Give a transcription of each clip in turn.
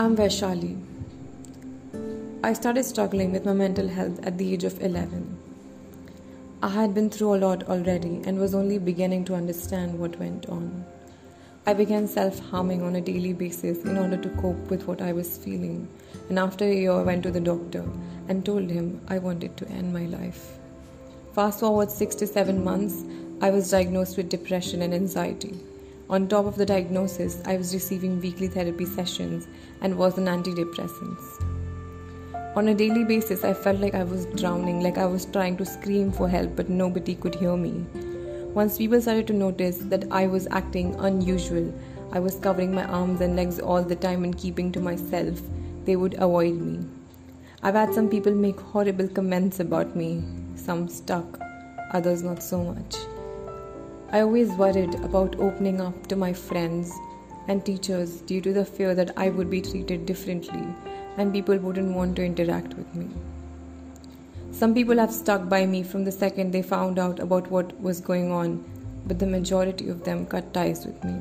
I'm Vaishali. I started struggling with my mental health at the age of 11. I had been through a lot already and was only beginning to understand what went on. I began self harming on a daily basis in order to cope with what I was feeling, and after a year, I went to the doctor and told him I wanted to end my life. Fast forward six to seven months, I was diagnosed with depression and anxiety. On top of the diagnosis, I was receiving weekly therapy sessions and was on antidepressants. On a daily basis, I felt like I was drowning, like I was trying to scream for help, but nobody could hear me. Once people started to notice that I was acting unusual, I was covering my arms and legs all the time and keeping to myself, they would avoid me. I've had some people make horrible comments about me, some stuck, others not so much. I always worried about opening up to my friends and teachers due to the fear that I would be treated differently and people wouldn't want to interact with me. Some people have stuck by me from the second they found out about what was going on, but the majority of them cut ties with me.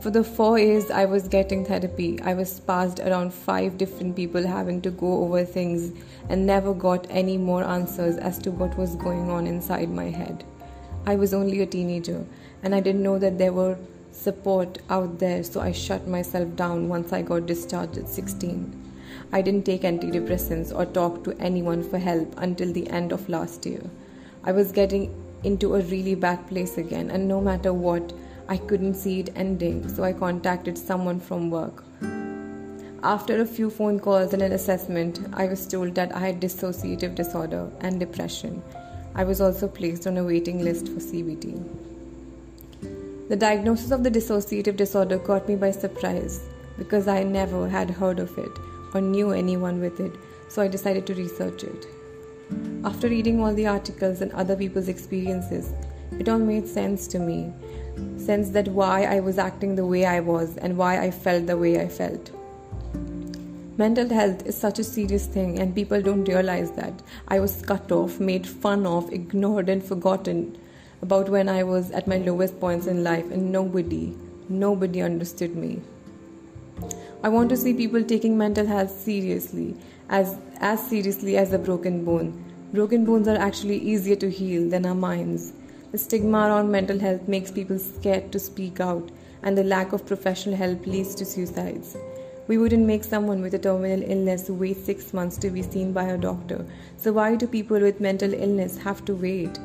For the four years I was getting therapy, I was passed around five different people having to go over things and never got any more answers as to what was going on inside my head. I was only a teenager and I didn't know that there were support out there, so I shut myself down once I got discharged at 16. I didn't take antidepressants or talk to anyone for help until the end of last year. I was getting into a really bad place again, and no matter what, I couldn't see it ending, so I contacted someone from work. After a few phone calls and an assessment, I was told that I had dissociative disorder and depression I was also placed on a waiting list for CBT. The diagnosis of the dissociative disorder caught me by surprise because I never had heard of it or knew anyone with it, so I decided to research it. After reading all the articles and other people's experiences, it all made sense to me. Sense that why I was acting the way I was and why I felt the way I felt. Mental health is such a serious thing, and people don't realize that. I was cut off, made fun of, ignored, and forgotten about when I was at my lowest points in life, and nobody, nobody understood me. I want to see people taking mental health seriously, as, as seriously as a broken bone. Broken bones are actually easier to heal than our minds. The stigma around mental health makes people scared to speak out, and the lack of professional help leads to suicides. We wouldn't make someone with a terminal illness wait six months to be seen by a doctor. So, why do people with mental illness have to wait?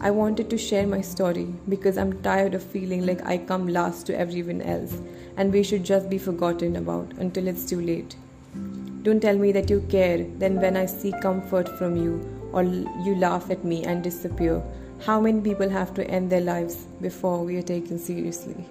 I wanted to share my story because I'm tired of feeling like I come last to everyone else and we should just be forgotten about until it's too late. Don't tell me that you care, then when I seek comfort from you or you laugh at me and disappear, how many people have to end their lives before we are taken seriously?